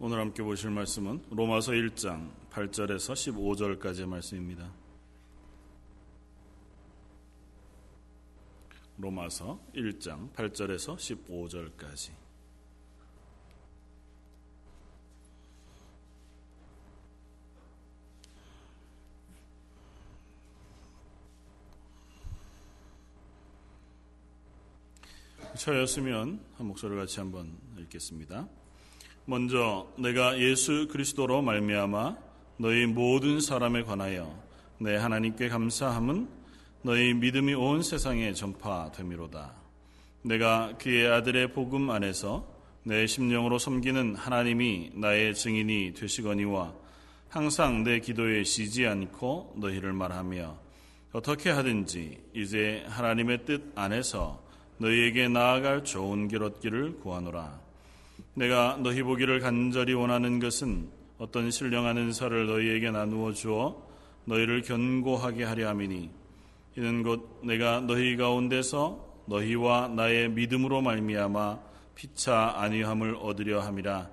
오늘 함께 보실 말씀은 로마서 1장 8절에서 15절까지의 말씀입니다. 로마서 1장 8절에서 15절까지 저였으면 한 목소리를 같이 한번 읽겠습니다. 먼저 내가 예수 그리스도로 말미암아 너희 모든 사람에 관하여 내 하나님께 감사함은 너희 믿음이 온 세상에 전파됨이로다. 내가 그의 아들의 복음 안에서 내 심령으로 섬기는 하나님이 나의 증인이 되시거니와 항상 내 기도에 쉬지 않고 너희를 말하며 어떻게 하든지 이제 하나님의 뜻 안에서 너희에게 나아갈 좋은 길 얻기를 구하노라. 내가 너희 보기를 간절히 원하는 것은 어떤 신령한 은사를 너희에게 나누어 주어 너희를 견고하게 하려 함이니 이는 곧 내가 너희 가운데서 너희와 나의 믿음으로 말미암아 피차 아니함을 얻으려 함이라.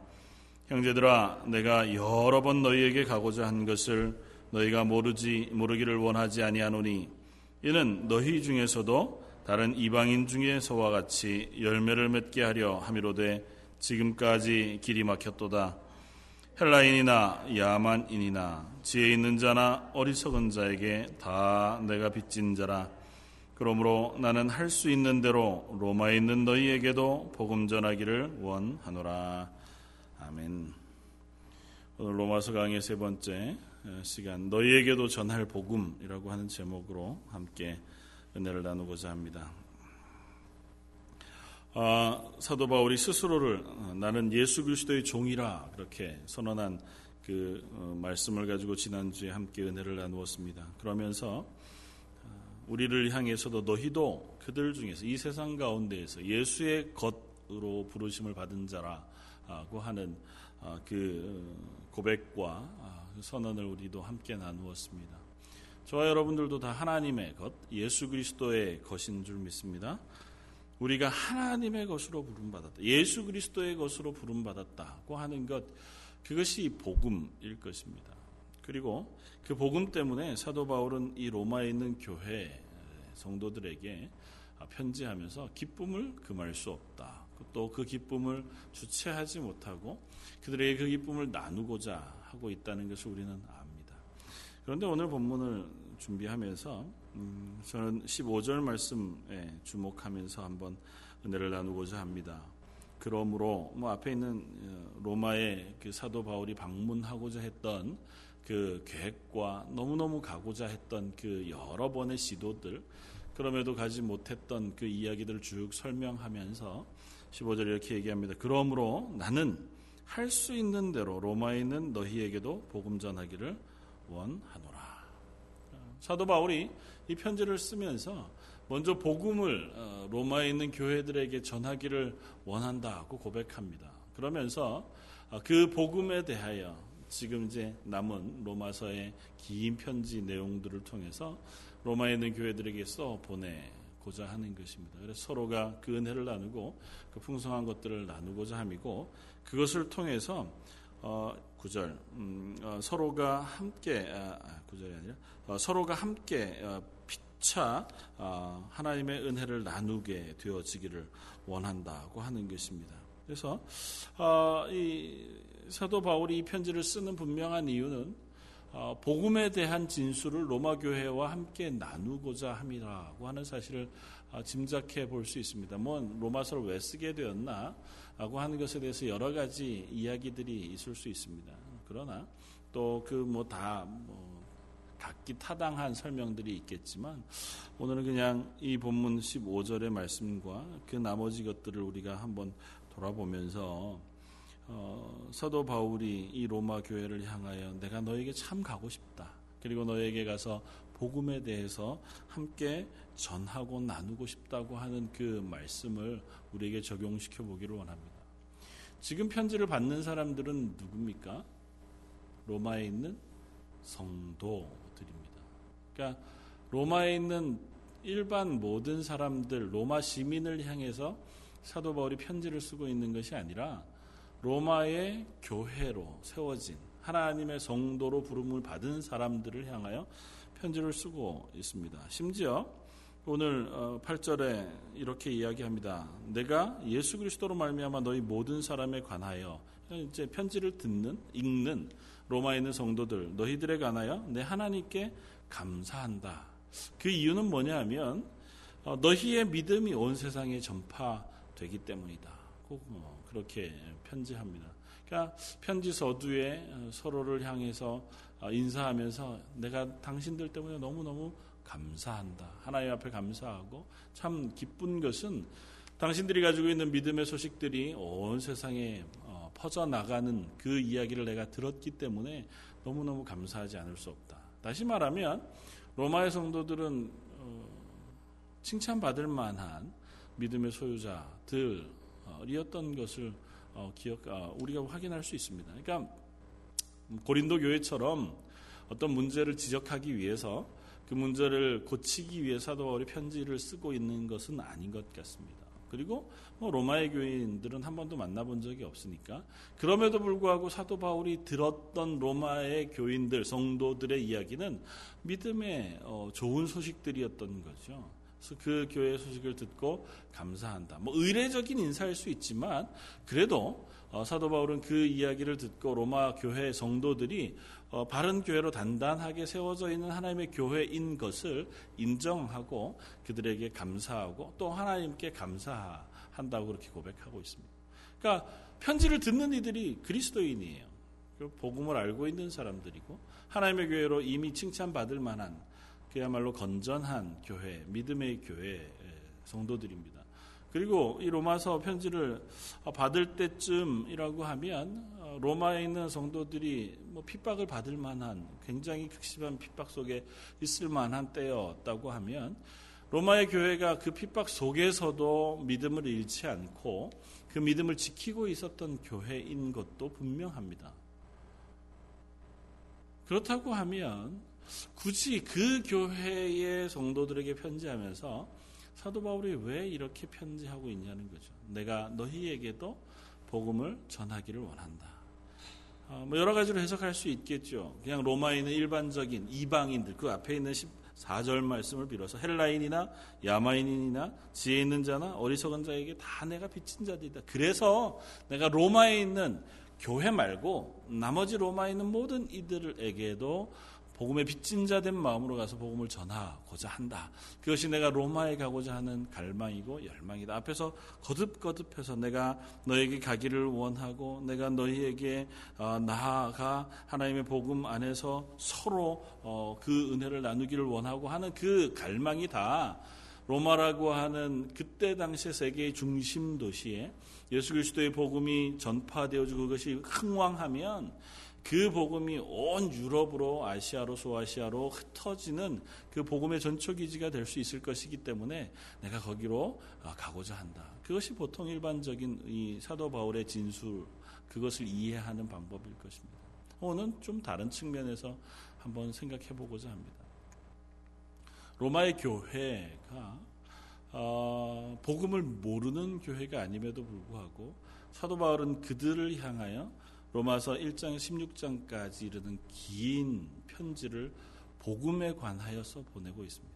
형제들아, 내가 여러 번 너희에게 가고자 한 것을 너희가 모르지 모르기를 원하지 아니하노니 이는 너희 중에서도 다른 이방인 중에서와 같이 열매를 맺게 하려 함이로되 지금까지 길이 막혔도다. 헬라인이나 야만인이나 지혜 있는 자나 어리석은 자에게 다 내가 빚진 자라. 그러므로 나는 할 수 있는 대로 로마에 있는 너희에게도 복음 전하기를 원하노라. 아멘. 오늘 로마서 강의 세 번째 시간 너희에게도 전할 복음이라고 하는 제목으로 함께 은혜를 나누고자 합니다. 아, 사도 바울이 스스로를 어, 나는 예수 그리스도의 종이라 그렇게 선언한 그 어, 말씀을 가지고 지난주에 함께 은혜를 나누었습니다. 그러면서 어, 우리를 향해서도 너희도 그들 중에서 이 세상 가운데에서 예수의 것으로 부르심을 받은 자라고 하는 아, 그 고백과 아, 그 선언을 우리도 함께 나누었습니다. 저와 여러분들도 다 하나님의 것, 예수 그리스도의 것인 줄 믿습니다. 우리가 하나님의 것으로 부름받았다. 예수 그리스도의 것으로 부름받았다고 하는 것, 그것이 복음일 것입니다. 그리고 그 복음 때문에 사도 바울은 이 로마에 있는 교회 성도들에게 편지하면서 기쁨을 금할 수 없다. 또 그 기쁨을 주체하지 못하고 그들에게 그 기쁨을 나누고자 하고 있다는 것을 우리는 그런데 오늘 본문을 준비하면서 음, 저는 15절 말씀에 주목하면서 한번 은혜를 나누고자 합니다. 그러므로 뭐 앞에 있는 어, 로마의 그 사도 바울이 방문하고자 했던 그 계획과 너무너무 가고자 했던 그 여러 번의 시도들 그럼에도 가지 못했던 그 이야기들을 쭉 설명하면서 15절 이렇게 얘기합니다. 그러므로 나는 할 수 있는 대로 로마에 있는 너희에게도 복음 전하기를 원하노라. 사도 바울이 이 편지를 쓰면서 먼저 복음을 어, 로마에 있는 교회들에게 전하기를 원한다고 고백합니다. 그러면서 어, 그 복음에 대하여 지금 이제 남은 로마서의 긴 편지 내용들을 통해서 로마에 있는 교회들에게 써 보내고자 하는 것입니다. 그래서 서로가 그 은혜를 나누고 그 풍성한 것들을 나누고자 함이고 그것을 통해서 어, 9절 음, 어, 서로가 함께 아, 9절이 아, 아니라 어, 서로가 함께 어, 피차 어, 하나님의 은혜를 나누게 되어지기를 원한다고 하는 것입니다. 그래서 어, 이 사도 바울이 이 편지를 쓰는 분명한 이유는 어, 복음에 대한 진술을 로마 교회와 함께 나누고자 함이라고 하는 사실을 짐작해 볼 수 있습니다. 뭐 로마서를 왜 쓰게 되었나? 라고 하는 것에 대해서 여러 가지 이야기들이 있을 수 있습니다. 그러나 또 그 뭐 다뭐 뭐 각기 타당한 설명들이 있겠지만 오늘은 그냥 이 본문 15절의 말씀과 그 나머지 것들을 우리가 한번 돌아보면서 어, 사도 바울이 이 로마 교회를 향하여 내가 너에게 참 가고 싶다. 그리고 너에게 가서 복음에 대해서 함께 전하고 나누고 싶다고 하는 그 말씀을 우리에게 적용시켜 보기를 원합니다. 지금 편지를 받는 사람들은 누굽니까? 로마에 있는 성도들입니다. 그러니까 로마에 있는 일반 모든 사람들, 로마 시민을 향해서 사도 바울이 편지를 쓰고 있는 것이 아니라 로마의 교회로 세워진 하나님의 성도로 부름을 받은 사람들을 향하여 편지를 쓰고 있습니다. 심지어 오늘 8절에 어, 이렇게 이야기합니다. 내가 예수 그리스도로 말미암아 너희 모든 사람에 관하여 이제 편지를 듣는 읽는 로마에 있는 성도들 너희들에 관하여 내 하나님께 감사한다. 그 이유는 뭐냐 하면 어, 너희의 믿음이 온 세상에 전파되기 때문이다. 꼭 어, 그렇게 편지합니다. 그러니까 편지 서두에 어, 서로를 향해서 인사하면서 내가 당신들 때문에 너무너무 감사한다. 하나님 앞에 감사하고 참 기쁜 것은 당신들이 가지고 있는 믿음의 소식들이 온 세상에 퍼져나가는 그 이야기를 내가 들었기 때문에 너무너무 감사하지 않을 수 없다. 다시 말하면 로마의 성도들은 어, 칭찬받을 만한 믿음의 소유자들이었던 것을 어, 기억 아, 우리가 확인할 수 있습니다. 그러니까 고린도 교회처럼 어떤 문제를 지적하기 위해서 그 문제를 고치기 위해 사도 바울이 편지를 쓰고 있는 것은 아닌 것 같습니다. 그리고 뭐 로마의 교인들은 한 번도 만나본 적이 없으니까 그럼에도 불구하고 사도 바울이 들었던 로마의 교인들 성도들의 이야기는 믿음의 어, 좋은 소식들이었던 거죠. 그 교회 소식을 듣고 감사한다. 뭐 의례적인 인사일 수 있지만 그래도 어, 사도 바울은 그 이야기를 듣고 로마 교회 성도들이 어, 바른 교회로 단단하게 세워져 있는 하나님의 교회인 것을 인정하고 그들에게 감사하고 또 하나님께 감사한다고 그렇게 고백하고 있습니다. 그러니까 편지를 듣는 이들이 그리스도인이에요. 복음을 알고 있는 사람들이고 하나님의 교회로 이미 칭찬받을 만한 그야말로 건전한 교회, 믿음의 교회 성도들입니다. 그리고 이 로마서 편지를 받을 때쯤이라고 하면 어, 로마에 있는 성도들이 뭐 핍박을 받을 만한 굉장히 극심한 핍박 속에 있을 만한 때였다고 하면 로마의 교회가 그 핍박 속에서도 믿음을 잃지 않고 그 믿음을 지키고 있었던 교회인 것도 분명합니다. 그렇다고 하면 굳이 그 교회의 성도들에게 편지하면서 사도 바울이 왜 이렇게 편지하고 있냐는 거죠. 내가 너희에게도 복음을 전하기를 원한다. 어, 뭐 여러 가지로 해석할 수 있겠죠. 그냥 로마에 있는 일반적인 이방인들 그 앞에 있는 14절 말씀을 빌어서 헬라인이나 야마인이나 지혜 있는 자나 어리석은 자에게 다 내가 빚진 자들이다. 그래서 내가 로마에 있는 교회 말고 나머지 로마에 있는 모든 이들에게도 복음의 빚진 자 된 마음으로 가서 복음을 전하고자 한다. 그것이 내가 로마에 가고자 하는 갈망이고 열망이다. 앞에서 거듭거듭해서 내가 너에게 가기를 원하고 내가 너희에게 어, 나아가 하나님의 복음 안에서 서로 어, 그 은혜를 나누기를 원하고 하는 그 갈망이 다 로마라고 하는 그때 당시 세계의 중심 도시에 예수 그리스도의 복음이 전파되어지고 그것이 흥왕하면 그 복음이 온 유럽으로 아시아로 소아시아로 흩어지는 그 복음의 전초 기지가 될 수 있을 것이기 때문에 내가 거기로 어, 가고자 한다. 그것이 보통 일반적인 이 사도 바울의 진술 그것을 이해하는 방법일 것입니다. 오늘 좀 다른 측면에서 한번 생각해 보고자 합니다. 로마의 교회가 어, 복음을 모르는 교회가 아님에도 불구하고 사도 바울은 그들을 향하여 로마서 1장 16장까지 이르는 긴 편지를 복음에 관하여서 보내고 있습니다.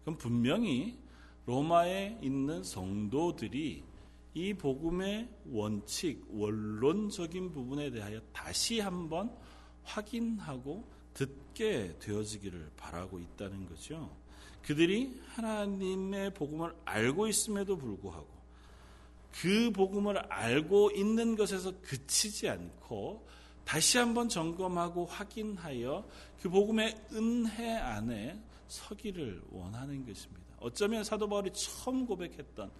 그럼 분명히 로마에 있는 성도들이 이 복음의 원칙, 원론적인 부분에 대하여 다시 한번 확인하고 듣게 되어지기를 바라고 있다는 거죠. 그들이 하나님의 복음을 알고 있음에도 불구하고 그 복음을 알고 있는 것에서 그치지 않고 다시 한번 점검하고 확인하여 그 복음의 은혜 안에 서기를 원하는 것입니다. 어쩌면 사도 바울이 처음 고백했던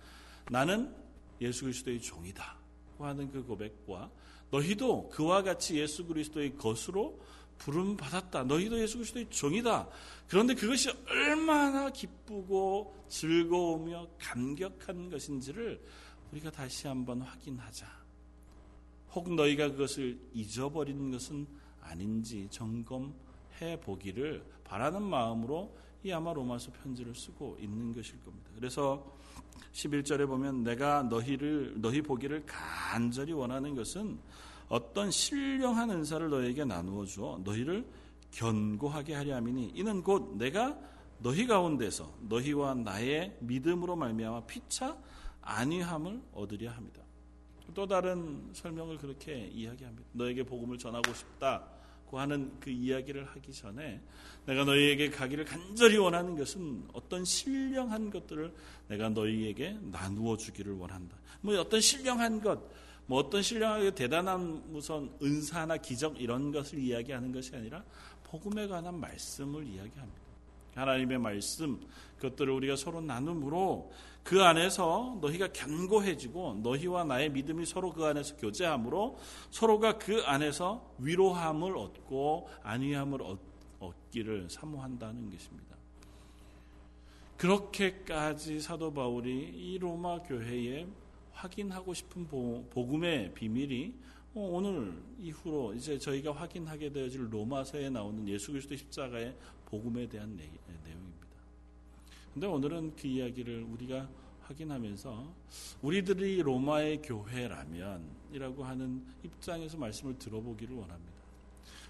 나는 예수 그리스도의 종이다 하는 그 고백과 너희도 그와 같이 예수 그리스도의 것으로 부름 받았다. 너희도 예수 그리스도의 종이다. 그런데 그것이 얼마나 기쁘고 즐거우며 감격한 것인지를 우리가 다시 한번 확인하자. 혹 너희가 그것을 잊어버리는 것은 아닌지 점검해 보기를 바라는 마음으로 이 아마 로마서 편지를 쓰고 있는 것일 겁니다. 그래서 11절에 보면 내가 너희를 너희 보기를 간절히 원하는 것은 어떤 신령한 은사를 너희에게 나누어 주어 너희를 견고하게 하려 함이니 이는 곧 내가 너희 가운데서 너희와 나의 믿음으로 말미암아 피차 안위함을 얻으려 합니다. 또 다른 설명을 그렇게 이야기합니다. 너에게 복음을 전하고 싶다고 하는 그 이야기를 하기 전에 내가 너희에게 가기를 간절히 원하는 것은 어떤 신령한 것들을 내가 너희에게 나누어 주기를 원한다. 뭐 어떤 신령한 것, 뭐 어떤 신령하게 대단한 무슨 은사나 기적 이런 것을 이야기하는 것이 아니라 복음에 관한 말씀을 이야기합니다. 하나님의 말씀 그것들을 우리가 서로 나눔으로 그 안에서 너희가 견고해지고 너희와 나의 믿음이 서로 그 안에서 교제함으로 서로가 그 안에서 위로함을 얻고 안위함을 얻기를 사모한다는 것입니다. 그렇게까지 사도 바울이 이 로마 교회에 확인하고 싶은 복음의 비밀이 어, 오늘 이후로 이제 저희가 확인하게 되어질 로마서에 나오는 예수 그리스도 십자가의 복음에 대한. 근데 오늘은 그 이야기를 우리가 확인하면서 우리들이 로마의 교회라면이라고 하는 입장에서 말씀을 들어보기를 원합니다.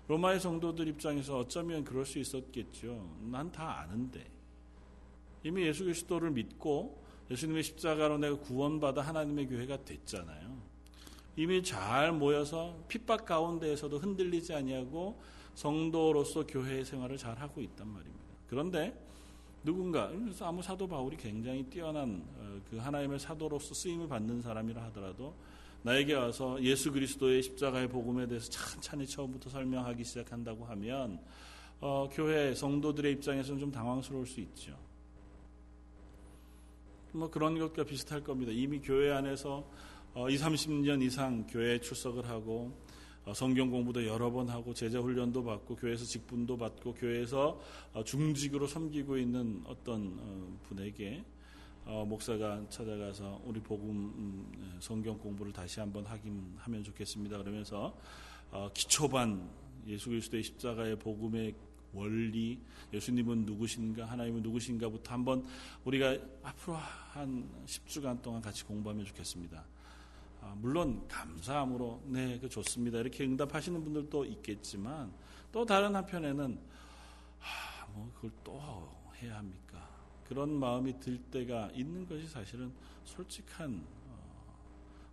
로마의 성도들 입장에서 어쩌면 그럴 수 있었겠죠. 난 다 아는데 이미 예수 그리스도를 믿고 예수님의 십자가로 내가 구원받아 하나님의 교회가 됐잖아요. 이미 잘 모여서 핍박 가운데에서도 흔들리지 아니하고 성도로서 교회 생활을 잘 하고 있단 말입니다. 그런데 누군가 아무 사도 바울이 굉장히 뛰어난 어, 그 하나님의 사도로서 쓰임을 받는 사람이라 하더라도 나에게 와서 예수 그리스도의 십자가의 복음에 대해서 찬찬히 처음부터 설명하기 시작한다고 하면 어, 교회 성도들의 입장에서는 좀 당황스러울 수 있죠. 뭐 그런 것과 비슷할 겁니다. 이미 교회 안에서 어, 2, 30년 이상 교회에 출석을 하고 어, 성경 공부도 여러 번 하고 제자 훈련도 받고 교회에서 직분도 받고 교회에서 어, 중직으로 섬기고 있는 어떤 어, 분에게 목사가 찾아가서 우리 복음 음, 네, 성경 공부를 다시 한번 하긴 하면 좋겠습니다. 그러면서 기초반 예수 그리스도의 십자가의 복음의 원리, 예수님은 누구신가, 하나님은 누구신가부터 한번 우리가 앞으로 한 10주간 동안 같이 공부하면 좋겠습니다. 아, 물론 감사함으로 네, 그 좋습니다. 이렇게 응답하시는 분들도 있겠지만 또 다른 한편에는 아, 뭐 그걸 또 해야 합니까? 그런 마음이 들 때가 있는 것이 사실은 솔직한 어,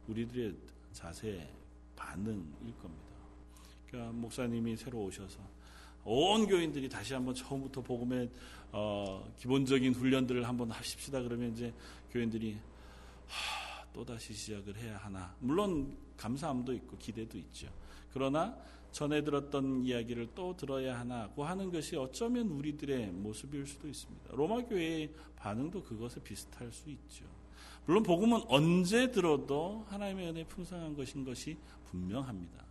우리들의 자세 반응일 겁니다. 그러니까 목사님이 새로 오셔서 온 교인들이 다시 한번 처음부터 복음의 어, 기본적인 훈련들을 한번 하십시다. 그러면 이제 교인들이 하, 또다시 시작을 해야 하나. 물론 감사함도 있고 기대도 있죠. 그러나 전에 들었던 이야기를 또 들어야 하나고 하는 것이 어쩌면 우리들의 모습일 수도 있습니다. 로마 교회의 반응도 그것에 비슷할 수 있죠. 물론 복음은 언제 들어도 하나님의 은혜 풍성한 것인 것이 분명합니다.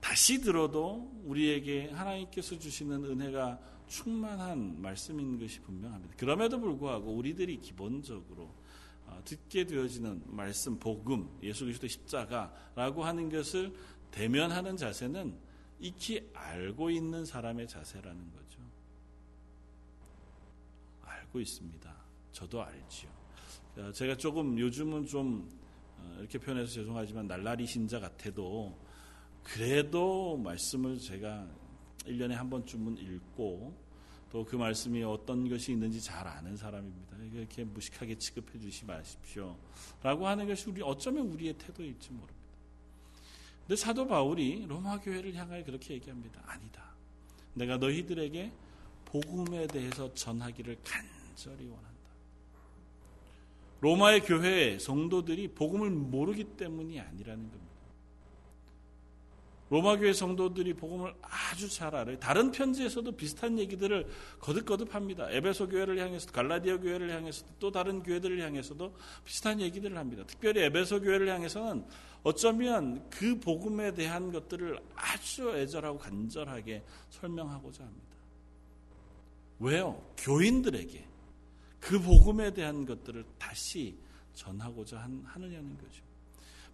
다시 들어도 우리에게 하나님께서 주시는 은혜가 충만한 말씀인 것이 분명합니다. 그럼에도 불구하고 우리들이 기본적으로 어, 듣게 되어지는 말씀, 복음, 예수 그리스도 십자가라고 하는 것을 대면하는 자세는 익히 알고 있는 사람의 자세라는 거죠. 알고 있습니다. 저도 알지요. 어, 제가 조금 요즘은 좀 어, 이렇게 표현해서 죄송하지만 날라리 신자 같아도 그래도 말씀을 제가 1년에 한 번쯤은 읽고 또 그 말씀이 어떤 것이 있는지 잘 아는 사람입니다. 이렇게 무식하게 취급해 주시 마십시오. 라고 하는 것이 우리 어쩌면 우리의 태도일지 모릅니다. 근데 사도 바울이 로마 교회를 향하여 그렇게 얘기합니다. 아니다. 내가 너희들에게 복음에 대해서 전하기를 간절히 원한다. 로마의 교회 성도들이 복음을 모르기 때문이 아니라는 겁니다. 로마 교회 성도들이 복음을 아주 잘 알아요. 다른 편지에서도 비슷한 얘기들을 거듭거듭 합니다. 에베소 교회를 향해서 갈라디아 교회를 향해서도 또 다른 교회들을 향해서도 비슷한 얘기들을 합니다. 특별히 에베소 교회를 향해서는 어쩌면 그 복음에 대한 것들을 아주 애절하고 간절하게 설명하고자 합니다. 왜요? 교인들에게 그 복음에 대한 것들을 다시 전하고자 하느냐는 거죠.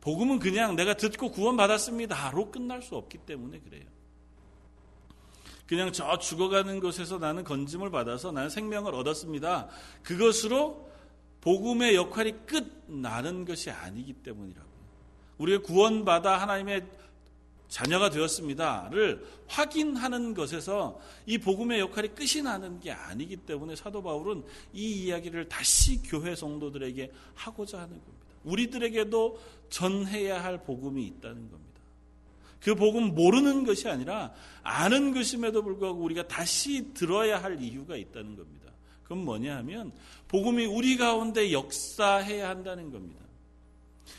복음은 그냥 내가 듣고 구원받았습니다로 끝날 수 없기 때문에 그래요. 그냥 저 죽어가는 곳에서 나는 건짐을 받아서 나는 생명을 얻었습니다. 그것으로 복음의 역할이 끝나는 것이 아니기 때문이라고요. 우리가 구원받아 하나님의 자녀가 되었습니다를 확인하는 것에서 이 복음의 역할이 끝이 나는 게 아니기 때문에 사도 바울은 이 이야기를 다시 교회 성도들에게 하고자 하는 겁니다. 우리들에게도 전해야 할 복음이 있다는 겁니다. 그 복음 모르는 것이 아니라 아는 것임에도 불구하고 우리가 다시 들어야 할 이유가 있다는 겁니다. 그건 뭐냐 하면 복음이 우리 가운데 역사해야 한다는 겁니다.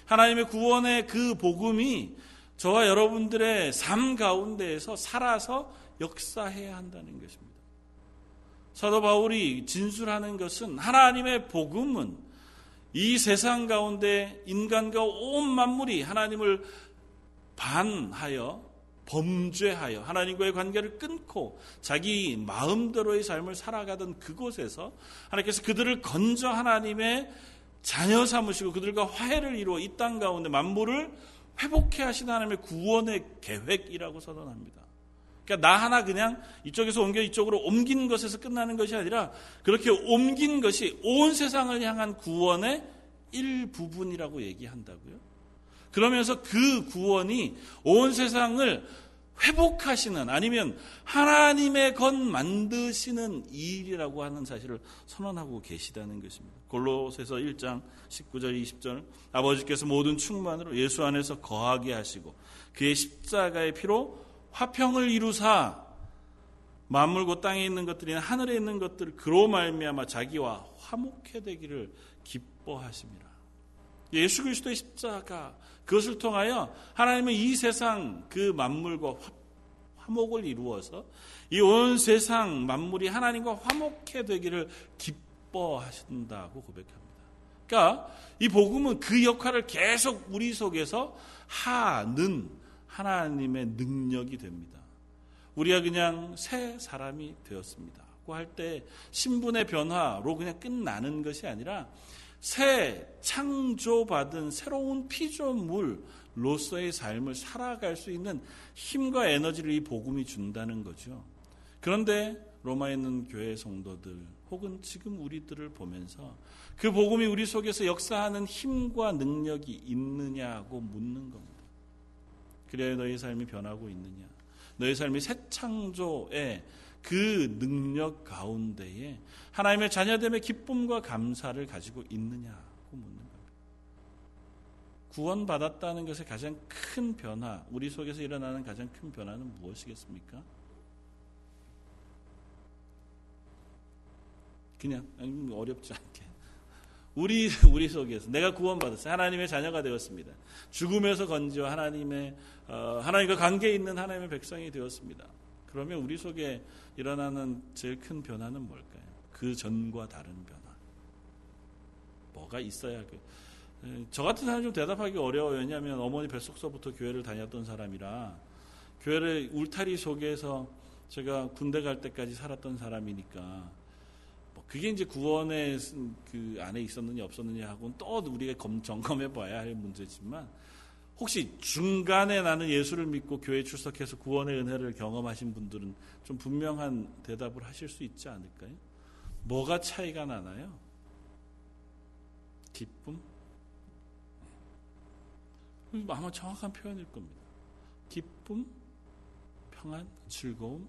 하나님의 구원의 그 복음이 저와 여러분들의 삶 가운데에서 살아서 역사해야 한다는 것입니다. 사도 바울이 진술하는 것은 하나님의 복음은 이 세상 가운데 인간과 온 만물이 하나님을 반하여 범죄하여 하나님과의 관계를 끊고 자기 마음대로의 삶을 살아가던 그곳에서 하나님께서 그들을 건져 하나님의 자녀 삼으시고 그들과 화해를 이루어 이 땅 가운데 만물을 회복해 하신 하나님의 구원의 계획이라고 선언합니다. 그러니까 나 하나 그냥 이쪽에서 옮겨 이쪽으로 옮긴 것에서 끝나는 것이 아니라 그렇게 옮긴 것이 온 세상을 향한 구원의 일부분이라고 얘기한다고요. 그러면서 그 구원이 온 세상을 회복하시는 아니면 하나님의 것 만드시는 일이라고 하는 사실을 선언하고 계시다는 것입니다. 골로새서 1장 19절 20절 아버지께서 모든 충만으로 예수 안에서 거하게 하시고 그의 십자가의 피로 화평을 이루사 만물고 땅에 있는 것들이나 하늘에 있는 것들을 그로 말미암아 자기와 화목해 되기를 기뻐하십니다. 예수 그리스도의 십자가 그것을 통하여 하나님은 이 세상 그 만물과 화목을 이루어서 이 온 세상 만물이 하나님과 화목해 되기를 기뻐하신다고 고백합니다. 그러니까 이 복음은 그 역할을 계속 우리 속에서 하는 하나님의 능력이 됩니다. 우리가 그냥 새 사람이 되었습니다. 할때 신분의 변화로 그냥 끝나는 것이 아니라 새 창조받은 새로운 피조물로서의 삶을 살아갈 수 있는 힘과 에너지를 이 복음이 준다는 거죠. 그런데 로마에 있는 교회 성도들 혹은 지금 우리들을 보면서 그 복음이 우리 속에서 역사하는 힘과 능력이 있느냐고 묻는 겁니다. 그래야 너희 삶이 변하고 있느냐? 너희 삶이 새 창조의 그 능력 가운데에 하나님의 자녀됨의 기쁨과 감사를 가지고 있느냐고 묻는 겁니다. 구원받았다는 것의 가장 큰 변화, 우리 속에서 일어나는 가장 큰 변화는 무엇이겠습니까? 그냥 어렵지 않게 우리 우리 속에서 내가 구원받았어요. 하나님의 자녀가 되었습니다. 죽음에서 건지어 하나님의 어, 하나님과 관계 있는 하나님의 백성이 되었습니다. 그러면 우리 속에 일어나는 제일 큰 변화는 뭘까요? 그 전과 다른 변화. 뭐가 있어야 그. 저 같은 사람 좀 대답하기 어려워요. 왜냐하면 어머니 뱃속서부터 교회를 다녔던 사람이라 교회를 울타리 속에서 제가 군대 갈 때까지 살았던 사람이니까 뭐 그게 이제 구원의 그 안에 있었느냐 없었느냐 하고는 또 우리가 점검해 봐야 할 문제지만 혹시 중간에 나는 예수를 믿고 교회 출석해서 구원의 은혜를 경험하신 분들은 좀 분명한 대답을 하실 수 있지 않을까요? 뭐가 차이가 나나요? 기쁨? 아마 정확한 표현일 겁니다. 기쁨, 평안, 즐거움.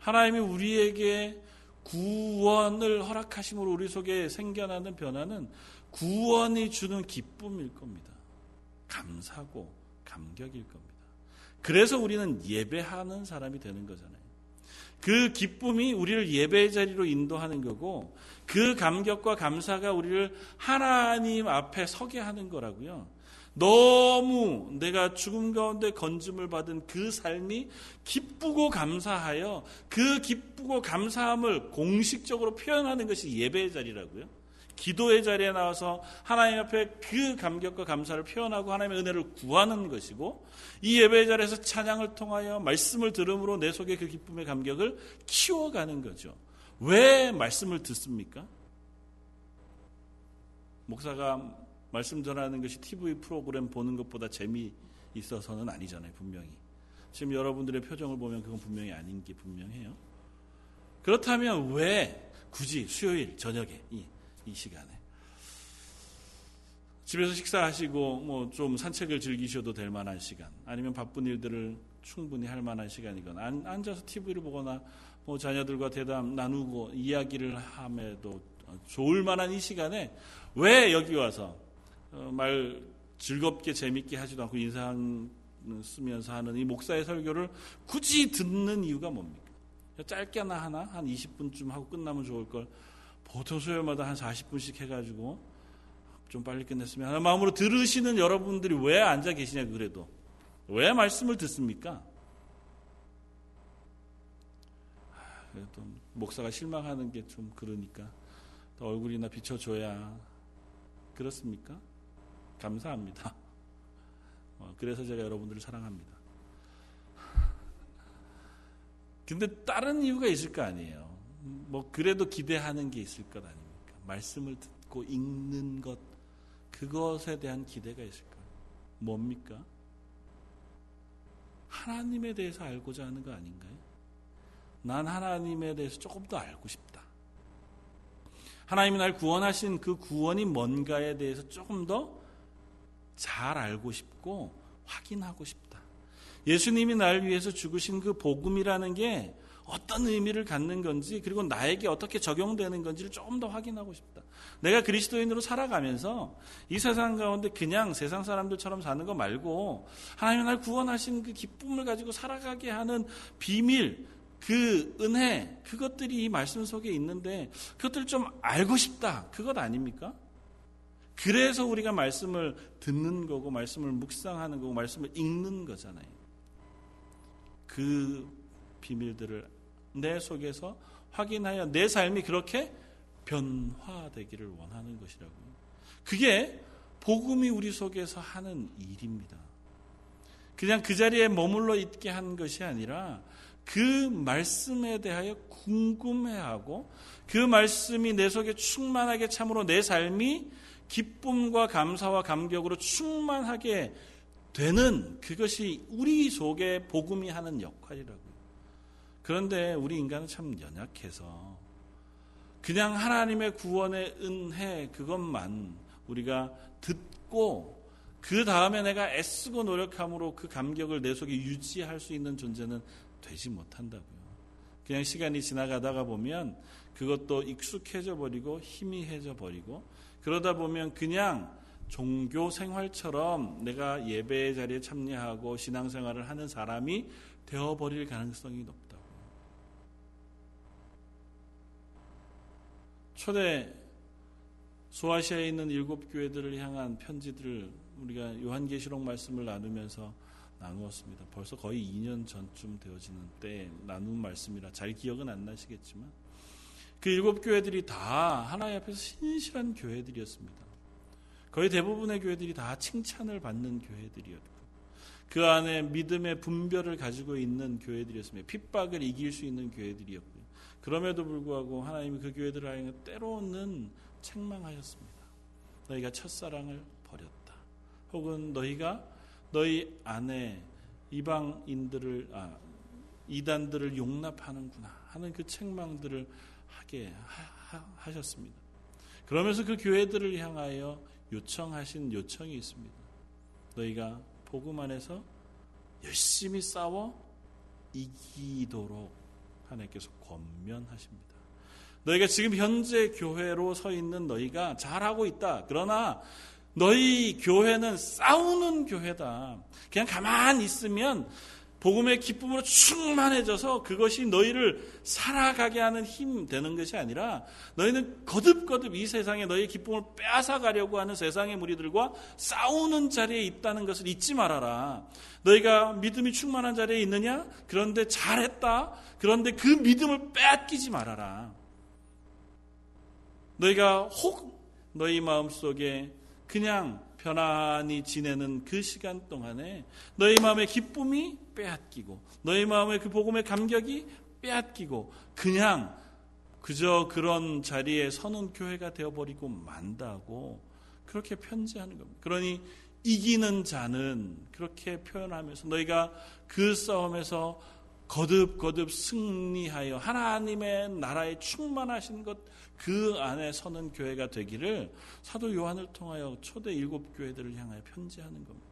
하나님이 우리에게 구원을 허락하심으로 우리 속에 생겨나는 변화는 구원이 주는 기쁨일 겁니다. 감사고 감격일 겁니다. 그래서 우리는 예배하는 사람이 되는 거잖아요. 그 기쁨이 우리를 예배 자리로 인도하는 거고 그 감격과 감사가 우리를 하나님 앞에 서게 하는 거라고요. 너무 내가 죽음 가운데 건짐을 받은 그 삶이 기쁘고 감사하여 그 기쁘고 감사함을 공식적으로 표현하는 것이 예배의 자리라고요. 기도의 자리에 나와서 하나님 앞에 그 감격과 감사를 표현하고 하나님의 은혜를 구하는 것이고 이 예배의 자리에서 찬양을 통하여 말씀을 들음으로 내 속에 그 기쁨의 감격을 키워가는 거죠. 왜 말씀을 듣습니까? 목사가 말씀 전하는 것이 TV 프로그램 보는 것보다 재미 있어서는 아니잖아요, 분명히. 지금 여러분들의 표정을 보면 그건 분명히 아닌 게 분명해요. 그렇다면 왜 굳이 수요일 저녁에 이, 이 시간에 집에서 식사하시고 뭐 좀 산책을 즐기셔도 될 만한 시간 아니면 바쁜 일들을 충분히 할 만한 시간이거나 앉아서 TV를 보거나 뭐 자녀들과 대담 나누고 이야기를 함에도 좋을 만한 이 시간에 왜 여기 와서 어, 말 즐겁게 재밌게 하지도 않고 인상 쓰면서 하는 이 목사의 설교를 굳이 듣는 이유가 뭡니까? 짧게나 하나 한 20분쯤 하고 끝나면 좋을 걸 보통 수요일마다 한 40분씩 해가지고 좀 빨리 끝냈으면 하는 마음으로 들으시는 여러분들이 왜 앉아 계시냐 그래도 왜 말씀을 듣습니까? 또 목사가 실망하는 게 좀 그러니까 얼굴이나 비춰줘야 그렇습니까? 감사합니다. 어, 그래서 제가 여러분들을 사랑합니다. 근데 다른 이유가 있을 거 아니에요. 뭐 그래도 기대하는 게 있을 것 아닙니까? 말씀을 듣고 읽는 것 그것에 대한 기대가 있을 거예요. 뭡니까? 하나님에 대해서 알고자 하는 거 아닌가요? 난 하나님에 대해서 조금 더 알고 싶다. 하나님이 날 구원하신 그 구원이 뭔가에 대해서 조금 더 잘 알고 싶고 확인하고 싶다. 예수님이 날 위해서 죽으신 그 복음이라는 게 어떤 의미를 갖는 건지 그리고 나에게 어떻게 적용되는 건지를 조금 더 확인하고 싶다. 내가 그리스도인으로 살아가면서 이 세상 가운데 그냥 세상 사람들처럼 사는 거 말고 하나님 날 구원하신 그 기쁨을 가지고 살아가게 하는 비밀, 그 은혜, 그것들이 이 말씀 속에 있는데 그것들 좀 알고 싶다. 그것 아닙니까? 그래서 우리가 말씀을 듣는 거고 말씀을 묵상하는 거고 말씀을 읽는 거잖아요. 그 비밀들을 내 속에서 확인하여 내 삶이 그렇게 변화되기를 원하는 것이라고요. 그게 복음이 우리 속에서 하는 일입니다. 그냥 그 자리에 머물러 있게 한 것이 아니라 그 말씀에 대하여 궁금해하고 그 말씀이 내 속에 충만하게 참으로 내 삶이 기쁨과 감사와 감격으로 충만하게 되는 그것이 우리 속에 복음이 하는 역할이라고요. 그런데 우리 인간은 참 연약해서 그냥 하나님의 구원의 은혜 그것만 우리가 듣고 그 다음에 내가 애쓰고 노력함으로 그 감격을 내 속에 유지할 수 있는 존재는 되지 못한다고요. 그냥 시간이 지나가다가 보면 그것도 익숙해져 버리고 희미해져 버리고 그러다 보면 그냥 종교 생활처럼 내가 예배 자리에 참여하고 신앙생활을 하는 사람이 되어버릴 가능성이 높다. 초대 소아시아에 있는 일곱 교회들을 향한 편지들을 우리가 요한계시록 말씀을 나누면서 나누었습니다. 벌써 거의 2년 전쯤 되어지는 때에 나눈 말씀이라 잘 기억은 안 나시겠지만 그 일곱 교회들이 다 하나님 앞에서 신실한 교회들이었습니다. 거의 대부분의 교회들이 다 칭찬을 받는 교회들이었고 그 안에 믿음의 분별을 가지고 있는 교회들이었습니다. 핍박을 이길 수 있는 교회들이었고 그럼에도 불구하고 하나님이 그 교회들을 향해 때로는 책망하셨습니다. 너희가 첫사랑을 버렸다. 혹은 너희가 너희 안에 이방인들을 아, 이단들을 용납하는구나 하는 그 책망들을 하게 하, 하셨습니다. 그러면서 그 교회들을 향하여 요청하신 요청이 있습니다. 너희가 복음 안에서 열심히 싸워 이기도록 하나님께서 권면하십니다. 너희가 지금 현재 교회로 서 있는 너희가 잘하고 있다. 그러나 너희 교회는 싸우는 교회다. 그냥 가만히 있으면 복음의 기쁨으로 충만해져서 그것이 너희를 살아가게 하는 힘 되는 것이 아니라 너희는 거듭거듭 이 세상에 너희의 기쁨을 빼앗아 가려고 하는 세상의 무리들과 싸우는 자리에 있다는 것을 잊지 말아라. 너희가 믿음이 충만한 자리에 있느냐? 그런데 잘했다. 그런데 그 믿음을 빼앗기지 말아라. 너희가 혹 너희 마음속에 그냥 편안히 지내는 그 시간 동안에 너희 마음의 기쁨이 빼앗기고 너희 마음의 그 복음의 감격이 빼앗기고 그냥 그저 그런 자리에 서는 교회가 되어버리고 만다고 그렇게 편지하는 겁니다. 그러니 이기는 자는 그렇게 표현하면서 너희가 그 싸움에서 거듭거듭 승리하여 하나님의 나라에 충만하신 것 그 안에 서는 교회가 되기를 사도 요한을 통하여 초대 일곱 교회들을 향하여 편지하는 겁니다.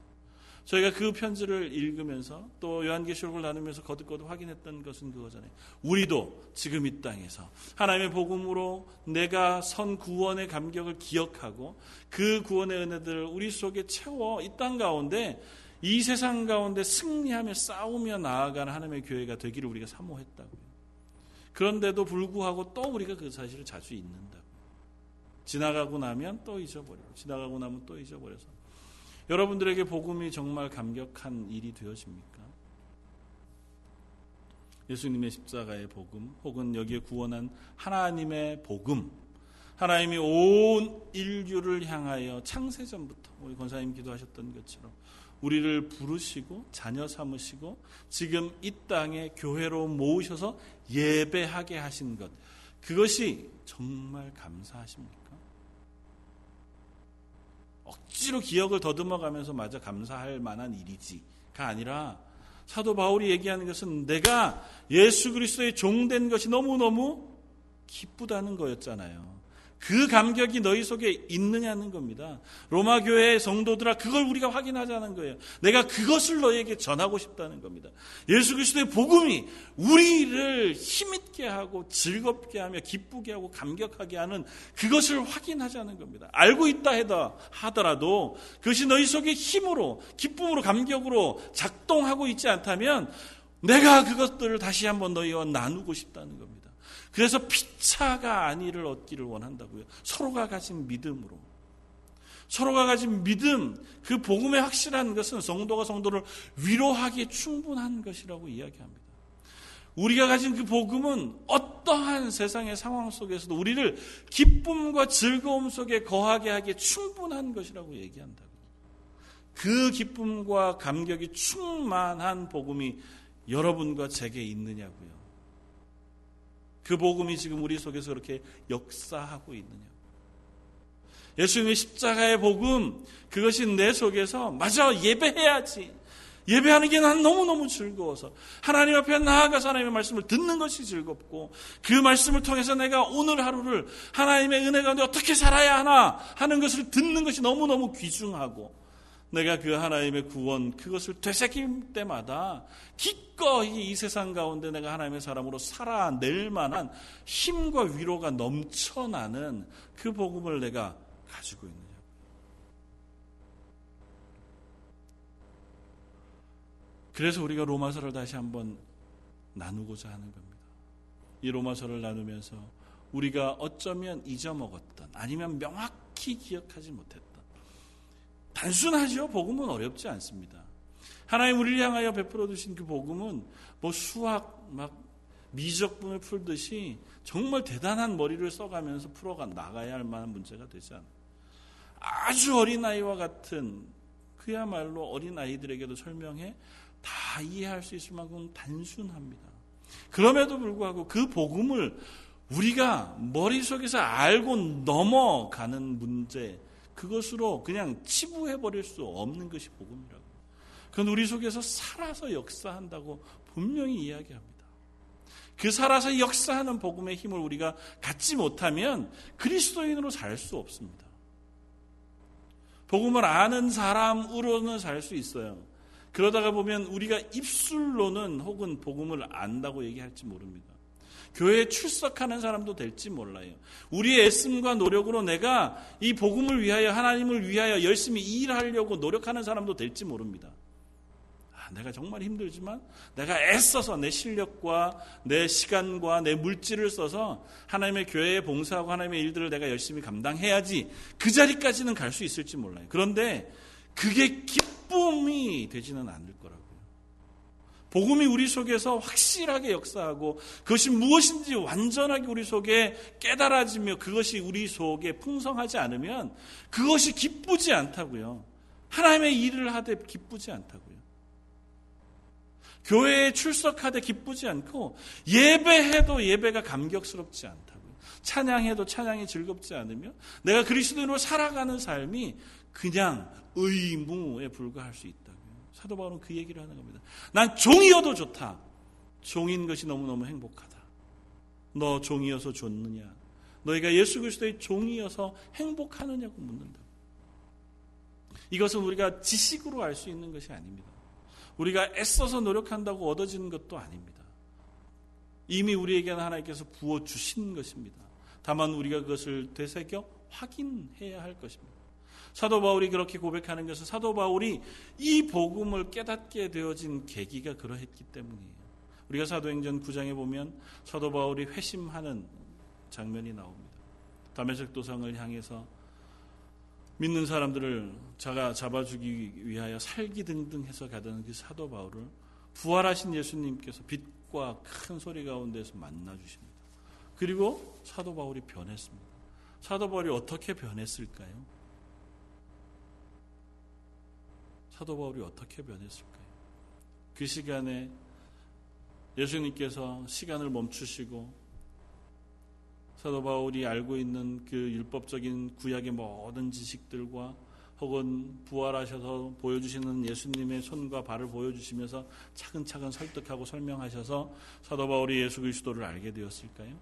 저희가 그 편지를 읽으면서 또 요한계시록을 나누면서 거듭거듭 확인했던 것은 그거잖아요. 우리도 지금 이 땅에서 하나님의 복음으로 내가 선 구원의 감격을 기억하고 그 구원의 은혜들을 우리 속에 채워 이 땅 가운데 이 세상 가운데 승리하며 싸우며 나아가는 하나님의 교회가 되기를 우리가 사모했다고요. 그런데도 불구하고 또 우리가 그 사실을 자주 잊는다고. 지나가고 나면 또 잊어버리고, 지나가고 나면 또 잊어버려서. 여러분들에게 복음이 정말 감격한 일이 되어집니까? 예수님의 십자가의 복음, 혹은 여기에 구원한 하나님의 복음, 하나님이 온 인류를 향하여 창세전부터 우리 권사님 기도하셨던 것처럼 우리를 부르시고 자녀 삼으시고 지금 이 땅에 교회로 모으셔서 예배하게 하신 것 그것이 정말 감사하십니까? 억지로 기억을 더듬어 가면서 마저 감사할 만한 일이지가 아니라 사도 바울이 얘기하는 것은 내가 예수 그리스도의 종된 것이 너무너무 기쁘다는 거였잖아요. 그 감격이 너희 속에 있느냐는 겁니다. 로마 교회의 성도들아 그걸 우리가 확인하자는 거예요. 내가 그것을 너에게 전하고 싶다는 겁니다. 예수 그리스도의 복음이 우리를 힘있게 하고 즐겁게 하며 기쁘게 하고 감격하게 하는 그것을 확인하자는 겁니다. 알고 있다 해다 하더라도 그것이 너희 속에 힘으로 기쁨으로 감격으로 작동하고 있지 않다면 내가 그것들을 다시 한번 너희와 나누고 싶다는 겁니다. 그래서 피차가 아니를 얻기를 원한다고요. 서로가 가진 믿음으로. 서로가 가진 믿음, 그 복음의 확실한 것은 성도가 성도를 위로하기에 충분한 것이라고 이야기합니다. 우리가 가진 그 복음은 어떠한 세상의 상황 속에서도 우리를 기쁨과 즐거움 속에 거하게 하기에 충분한 것이라고 얘기한다고. 그 기쁨과 감격이 충만한 복음이 여러분과 제게 있느냐고요. 그 복음이 지금 우리 속에서 그렇게 역사하고 있느냐. 예수님의 십자가의 복음, 그것이 내 속에서, 맞아, 예배해야지. 예배하는 게 난 너무너무 즐거워서 하나님 앞에 나아가서 하나님의 말씀을 듣는 것이 즐겁고 그 말씀을 통해서 내가 오늘 하루를 하나님의 은혜 가운데 어떻게 살아야 하나 하는 것을 듣는 것이 너무너무 귀중하고 내가 그 하나님의 구원 그것을 되새길 때마다 기꺼이 이 세상 가운데 내가 하나님의 사람으로 살아낼 만한 힘과 위로가 넘쳐나는 그 복음을 내가 가지고 있느냐. 그래서 우리가 로마서를 다시 한번 나누고자 하는 겁니다. 이 로마서를 나누면서 우리가 어쩌면 잊어먹었던 아니면 명확히 기억하지 못했던 단순하죠. 복음은 어렵지 않습니다. 하나님 우리를 향하여 베풀어 주신 그 복음은 뭐 수학 막 미적분을 풀듯이 정말 대단한 머리를 써가면서 풀어가 나가야 할 만한 문제가 되지 않아요. 아주 어린아이와 같은 그야말로 어린아이들에게도 설명해 다 이해할 수 있을 만큼 단순합니다. 그럼에도 불구하고 그 복음을 우리가 머릿속에서 알고 넘어가는 문제, 그것으로 그냥 치부해 버릴 수 없는 것이 복음이라고. 그건 우리 속에서 살아서 역사한다고 분명히 이야기합니다. 그 살아서 역사하는 복음의 힘을 우리가 갖지 못하면 그리스도인으로 살 수 없습니다. 복음을 아는 사람으로는 살 수 있어요. 그러다가 보면 우리가 입술로는 혹은 복음을 안다고 얘기할지 모릅니다. 교회에 출석하는 사람도 될지 몰라요. 우리의 애씀과 노력으로 내가 이 복음을 위하여 하나님을 위하여 열심히 일하려고 노력하는 사람도 될지 모릅니다. 아, 내가 정말 힘들지만 내가 애써서 내 실력과 내 시간과 내 물질을 써서 하나님의 교회에 봉사하고 하나님의 일들을 내가 열심히 감당해야지 그 자리까지는 갈 수 있을지 몰라요. 그런데 그게 기쁨이 되지는 않을 거라고. 복음이 우리 속에서 확실하게 역사하고 그것이 무엇인지 완전하게 우리 속에 깨달아지며 그것이 우리 속에 풍성하지 않으면 그것이 기쁘지 않다고요. 하나님의 일을 하되 기쁘지 않다고요. 교회에 출석하되 기쁘지 않고 예배해도 예배가 감격스럽지 않다고요. 찬양해도 찬양이 즐겁지 않으며 내가 그리스도인으로 살아가는 삶이 그냥 의무에 불과할 수 있다. 사도 바울은 그 얘기를 하는 겁니다. 난 종이어도 좋다. 종인 것이 너무너무 행복하다. 너 종이어서 좋느냐? 너희가 예수 그리스도의 종이어서 행복하느냐고 묻는다. 이것은 우리가 지식으로 알 수 있는 것이 아닙니다. 우리가 애써서 노력한다고 얻어지는 것도 아닙니다. 이미 우리에게는 하나님께서 부어 주신 것입니다. 다만 우리가 그것을 되새겨 확인해야 할 것입니다. 사도 바울이 그렇게 고백하는 것은 사도 바울이 이 복음을 깨닫게 되어진 계기가 그러했기 때문이에요. 우리가 사도행전 9장에 보면 사도 바울이 회심하는 장면이 나옵니다. 다메섹 도상을 향해서 믿는 사람들을 자가 잡아주기 위하여 살기 등등 해서 가던 그 사도 바울을 부활하신 예수님께서 빛과 큰 소리 가운데서 만나 주십니다. 그리고 사도 바울이 변했습니다. 사도 바울이 어떻게 변했을까요? 사도 바울이 어떻게 변했을까요? 그 시간에 예수님께서 시간을 멈추시고 사도 바울이 알고 있는 그 율법적인 구약의 모든 지식들과 혹은 부활하셔서 보여주시는 예수님의 손과 발을 보여주시면서 차근차근 설득하고 설명하셔서 사도 바울이 예수 그리스도를 알게 되었을까요?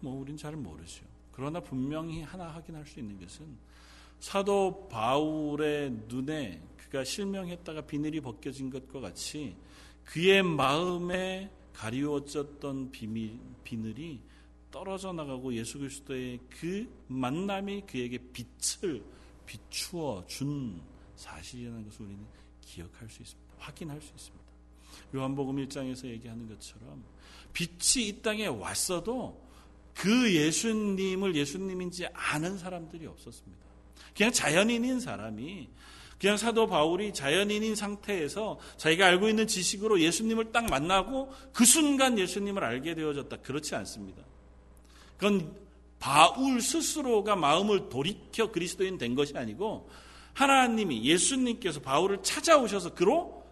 뭐 우린 잘 모르죠. 그러나 분명히 하나 확인할 수 있는 것은 사도 바울의 눈에 그가 실명했다가 비늘이 벗겨진 것과 같이 그의 마음에 가리워졌던 비밀, 비늘이 떨어져 나가고 예수 그리스도의 그 만남이 그에게 빛을 비추어 준 사실이라는 것을 우리는 기억할 수 있습니다. 확인할 수 있습니다. 요한복음 1장에서 얘기하는 것처럼 빛이 이 땅에 왔어도 그 예수님을 예수님인지 아는 사람들이 없었습니다. 그냥 자연인인 사람이 그냥 사도 바울이 자연인인 상태에서 자기가 알고 있는 지식으로 예수님을 딱 만나고 그 순간 예수님을 알게 되어졌다. 그렇지 않습니다. 그건 바울 스스로가 마음을 돌이켜 그리스도인 된 것이 아니고 하나님이 예수님께서 바울을 찾아오셔서 그로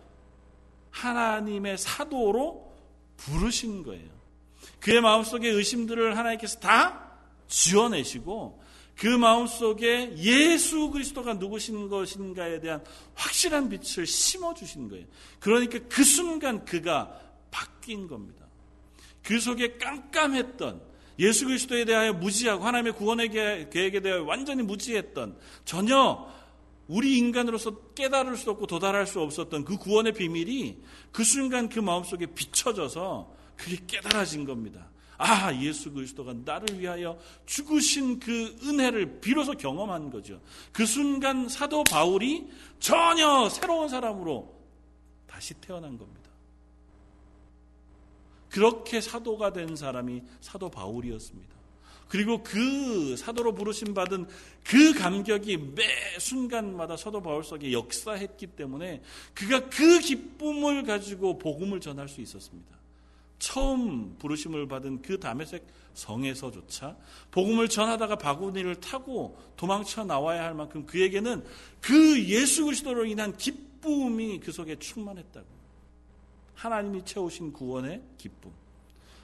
하나님의 사도로 부르신 거예요. 그의 마음속의 의심들을 하나님께서 다 지어내시고 그 마음속에 예수 그리스도가 누구신 것인가에 대한 확실한 빛을 심어 주신 거예요. 그러니까 그 순간 그가 바뀐 겁니다. 그 속에 깜깜했던 예수 그리스도에 대하여 무지하고 하나님의 구원의 계획에 대하여 완전히 무지했던 전혀 우리 인간으로서 깨달을 수 없고 도달할 수 없었던 그 구원의 비밀이 그 순간 그 마음속에 비춰져서 그게 깨달아진 겁니다. 아, 예수 그리스도가 나를 위하여 죽으신 그 은혜를 비로소 경험한 거죠. 그 순간 사도 바울이 전혀 새로운 사람으로 다시 태어난 겁니다. 그렇게 사도가 된 사람이 사도 바울이었습니다. 그리고 그 사도로 부르심 받은 그 감격이 매 순간마다 사도 바울 속에 역사했기 때문에 그가 그 기쁨을 가지고 복음을 전할 수 있었습니다. 처음 부르심을 받은 그 다메섹 성에서조차 복음을 전하다가 바구니를 타고 도망쳐 나와야 할 만큼 그에게는 그 예수 그리스도로 인한 기쁨이 그 속에 충만했다고. 하나님이 채우신 구원의 기쁨.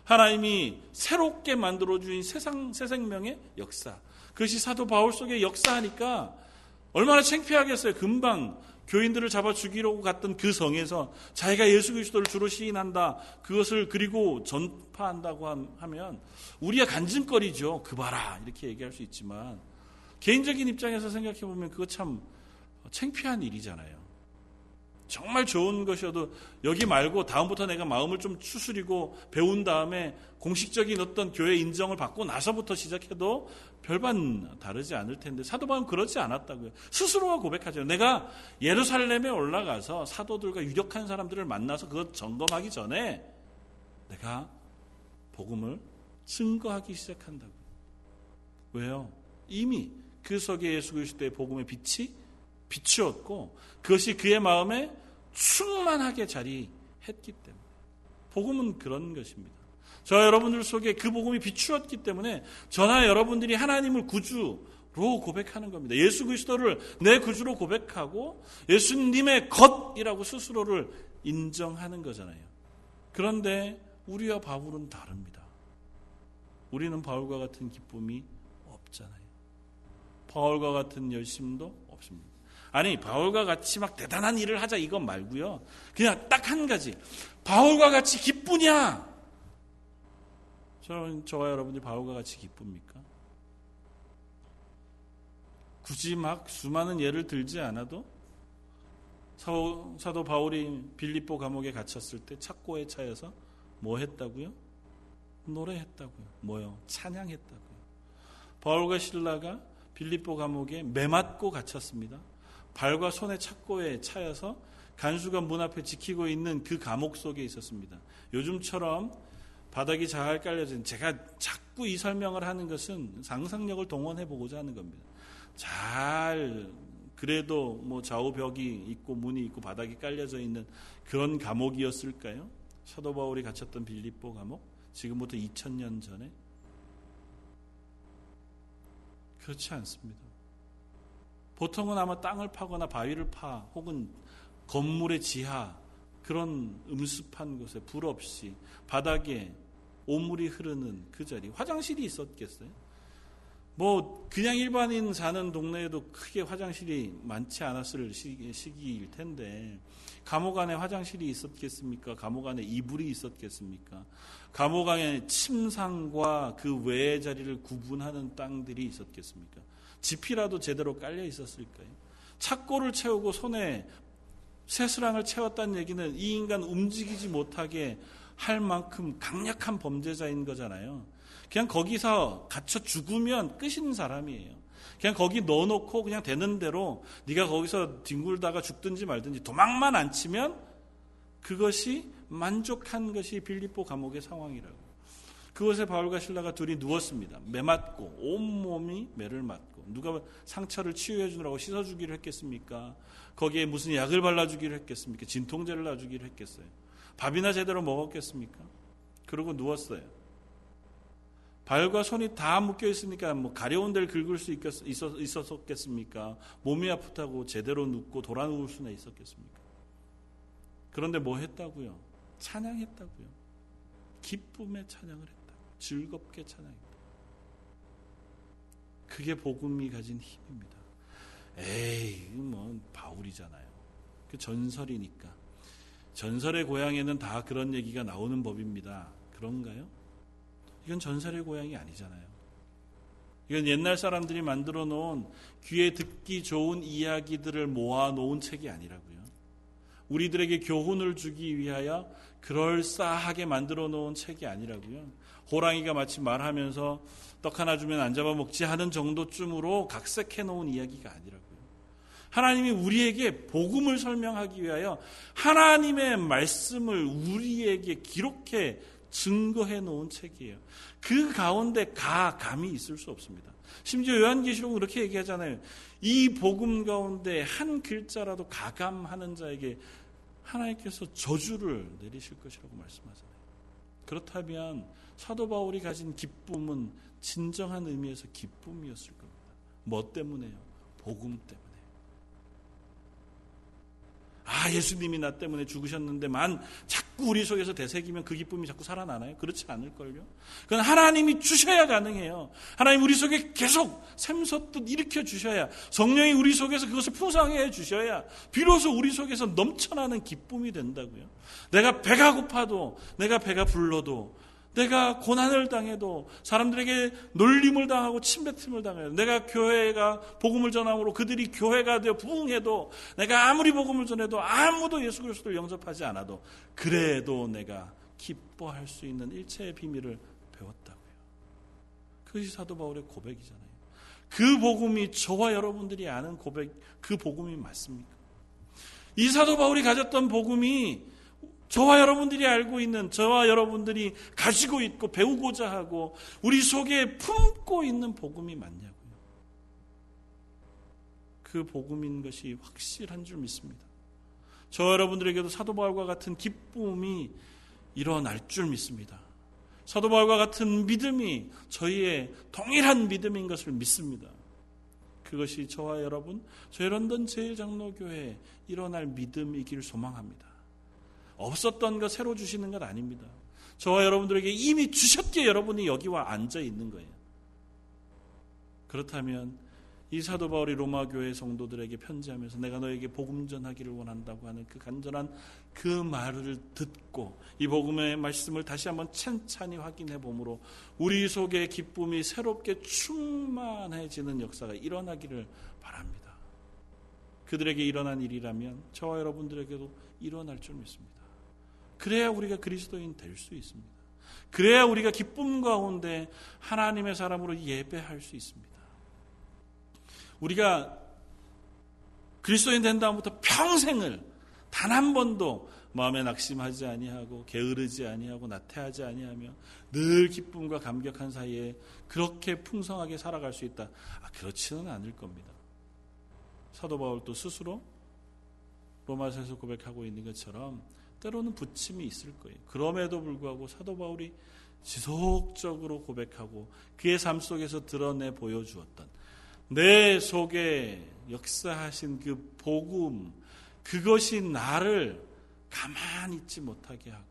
하나님이 새롭게 만들어 주신 세상 새 생명의 역사. 그것이 사도 바울 속에 역사하니까 얼마나 창피하겠어요. 금방 교인들을 잡아 죽이려고 갔던 그 성에서 자기가 예수 그리스도를 주로 시인한다. 그것을 그리고 전파한다고 하면 우리가 간증거리죠. 그 봐라. 이렇게 얘기할 수 있지만 개인적인 입장에서 생각해 보면 그거 참 창피한 일이잖아요. 정말 좋은 것이어도 여기 말고 다음부터 내가 마음을 좀 추스리고 배운 다음에 공식적인 어떤 교회 인정을 받고 나서부터 시작해도 별반 다르지 않을 텐데 사도 바울은 그렇지 않았다고요. 스스로가 고백하죠. 내가 예루살렘에 올라가서 사도들과 유력한 사람들을 만나서 그것 점검하기 전에 내가 복음을 증거하기 시작한다고. 왜요? 이미 그 속에 예수 그리스도의 복음의 빛이 비추었고 그것이 그의 마음에 충만하게 자리했기 때문에 복음은 그런 것입니다. 저 여러분들 속에 그 복음이 비추었기 때문에 저나 여러분들이 하나님을 구주 로 고백하는 겁니다. 예수 그리스도를 내 구주로 고백하고 예수님의 것이라고 스스로를 인정하는 거잖아요. 그런데 우리와 바울은 다릅니다. 우리는 바울과 같은 기쁨이 없잖아요. 바울과 같은 열심도 없습니다. 아니 바울과 같이 막 대단한 일을 하자 이건 말고요. 그냥 딱 한 가지. 바울과 같이 기쁘냐? 저는 저와 여러분들이 바울과 같이 기쁩니까? 굳이 막 수많은 예를 들지 않아도 사도, 사도 바울이 빌립보 감옥에 갇혔을 때 착고에 차여서 뭐 했다고요? 노래했다고요. 뭐요? 찬양했다고요. 바울과 신라가 빌립보 감옥에 매맞고 갇혔습니다. 발과 손의 착고에 차여서 간수가 문 앞에 지키고 있는 그 감옥 속에 있었습니다. 요즘처럼 바닥이 잘 깔려진 제가 자꾸 이 설명을 하는 것은 상상력을 동원해 보고자 하는 겁니다. 잘 그래도 뭐 좌우 벽이 있고 문이 있고 바닥이 깔려져 있는 그런 감옥이었을까요? 사도 바울이 갇혔던 빌립보 감옥 지금부터 2000년 전에 그렇지 않습니다. 보통은 아마 땅을 파거나 바위를 파 혹은 건물의 지하 그런 음습한 곳에 불 없이 바닥에 오물이 흐르는 그 자리 화장실이 있었겠어요? 뭐 그냥 일반인 사는 동네에도 크게 화장실이 많지 않았을 시기일 텐데 감옥 안에 화장실이 있었겠습니까? 감옥 안에 이불이 있었겠습니까? 감옥 안에 침상과 그 외의 자리를 구분하는 땅들이 있었겠습니까? 지피라도 제대로 깔려 있었을까요? 착고를 채우고 손에 새수랑을 채웠다는 얘기는 이 인간 움직이지 못하게 할 만큼 강력한 범죄자인 거잖아요. 그냥 거기서 갇혀 죽으면 끝인 사람이에요. 그냥 거기 넣어놓고 그냥 되는 대로 네가 거기서 뒹굴다가 죽든지 말든지 도망만 안 치면 그것이 만족한 것이 빌립보 감옥의 상황이라고. 그곳에 바울과 신라가 둘이 누웠습니다. 매 맞고 온몸이 매를 맞고 누가 상처를 치유해 주느라고 씻어 주기를 했겠습니까? 거기에 무슨 약을 발라 주기를 했겠습니까? 진통제를 놔 주기를 했겠어요. 밥이나 제대로 먹었겠습니까? 그러고 누웠어요. 발과 손이 다 묶여 있으니까 뭐 가려운 데를 긁을 수 있었, 겠습니까 몸이 아프다고 제대로 눕고 돌아 누울 수나 있었겠습니까? 그런데 뭐 했다고요? 찬양했다고요. 기쁨의 찬양을 했다. 즐겁게 찬양했다. 그게 복음이 가진 힘입니다. 에이, 뭐 바울이잖아요. 그 전설이니까. 전설의 고향에는 다 그런 얘기가 나오는 법입니다. 그런가요? 이건 전설의 고향이 아니잖아요. 이건 옛날 사람들이 만들어 놓은 귀에 듣기 좋은 이야기들을 모아 놓은 책이 아니라고요. 우리들에게 교훈을 주기 위하여 그럴싸하게 만들어 놓은 책이 아니라고요. 호랑이가 마치 말하면서 떡 하나 주면 안 잡아먹지 하는 정도쯤으로 각색해 놓은 이야기가 아니라고요. 하나님이 우리에게 복음을 설명하기 위하여 하나님의 말씀을 우리에게 기록해 증거해 놓은 책이에요. 그 가운데 가, 감이 있을 수 없습니다. 심지어 요한계시록은 그렇게 얘기하잖아요. 이 복음 가운데 한 글자라도 가감하는 자에게 하나님께서 저주를 내리실 것이라고 말씀하잖아요. 그렇다면 사도 바울이 가진 기쁨은 진정한 의미에서 기쁨이었을 겁니다. 뭐 때문에요? 복음 때문에. 아, 예수님이 나 때문에 죽으셨는데만 자꾸 우리 속에서 되새기면 그 기쁨이 자꾸 살아나나요? 그렇지 않을걸요? 그건 하나님이 주셔야 가능해요. 하나님 우리 속에 계속 샘솟듯 일으켜 주셔야 성령이 우리 속에서 그것을 풍성해 주셔야 비로소 우리 속에서 넘쳐나는 기쁨이 된다고요. 내가 배가 고파도 내가 배가 불러도 내가 고난을 당해도 사람들에게 놀림을 당하고 침뱉음을 당해도 내가 교회가 복음을 전함으로 그들이 교회가 되어 부흥해도 내가 아무리 복음을 전해도 아무도 예수 그리스도를 영접하지 않아도 그래도 내가 기뻐할 수 있는 일체의 비밀을 배웠다고요. 그것이 사도 바울의 고백이잖아요. 그 복음이 저와 여러분들이 아는 고백 그 복음이 맞습니까? 이 사도 바울이 가졌던 복음이 저와 여러분들이 알고 있는, 저와 여러분들이 가지고 있고 배우고자 하고 우리 속에 품고 있는 복음이 맞냐고요. 그 복음인 것이 확실한 줄 믿습니다. 저 여러분들에게도 사도 바울과 같은 기쁨이 일어날 줄 믿습니다. 사도 바울과 같은 믿음이 저희의 동일한 믿음인 것을 믿습니다. 그것이 저와 여러분, 저희 런던 제일장로교회에 일어날 믿음이길 소망합니다. 없었던 거 새로 주시는 것 아닙니다. 저와 여러분들에게 이미 주셨기에 여러분이 여기와 앉아 있는 거예요. 그렇다면 이 사도 바울이 로마 교회 성도들에게 편지하면서 내가 너에게 복음 전하기를 원한다고 하는 그 간절한 그 말을 듣고 이 복음의 말씀을 다시 한번 찬찬히 확인해 보므로 우리 속에 기쁨이 새롭게 충만해지는 역사가 일어나기를 바랍니다. 그들에게 일어난 일이라면 저와 여러분들에게도 일어날 줄 믿습니다. 그래야 우리가 그리스도인 될 수 있습니다. 그래야 우리가 기쁨 가운데 하나님의 사람으로 예배할 수 있습니다. 우리가 그리스도인 된 다음부터 평생을 단 한 번도 마음에 낙심하지 아니하고 게으르지 아니하고 나태하지 아니하며 늘 기쁨과 감격한 사이에 그렇게 풍성하게 살아갈 수 있다. 아, 그렇지는 않을 겁니다. 사도 바울도 스스로 로마서에서 고백하고 있는 것처럼 때로는 부침이 있을 거예요. 그럼에도 불구하고 사도 바울이 지속적으로 고백하고 그의 삶 속에서 드러내 보여주었던 내 속에 역사하신 그 복음, 그것이 나를 가만히 있지 못하게 하고,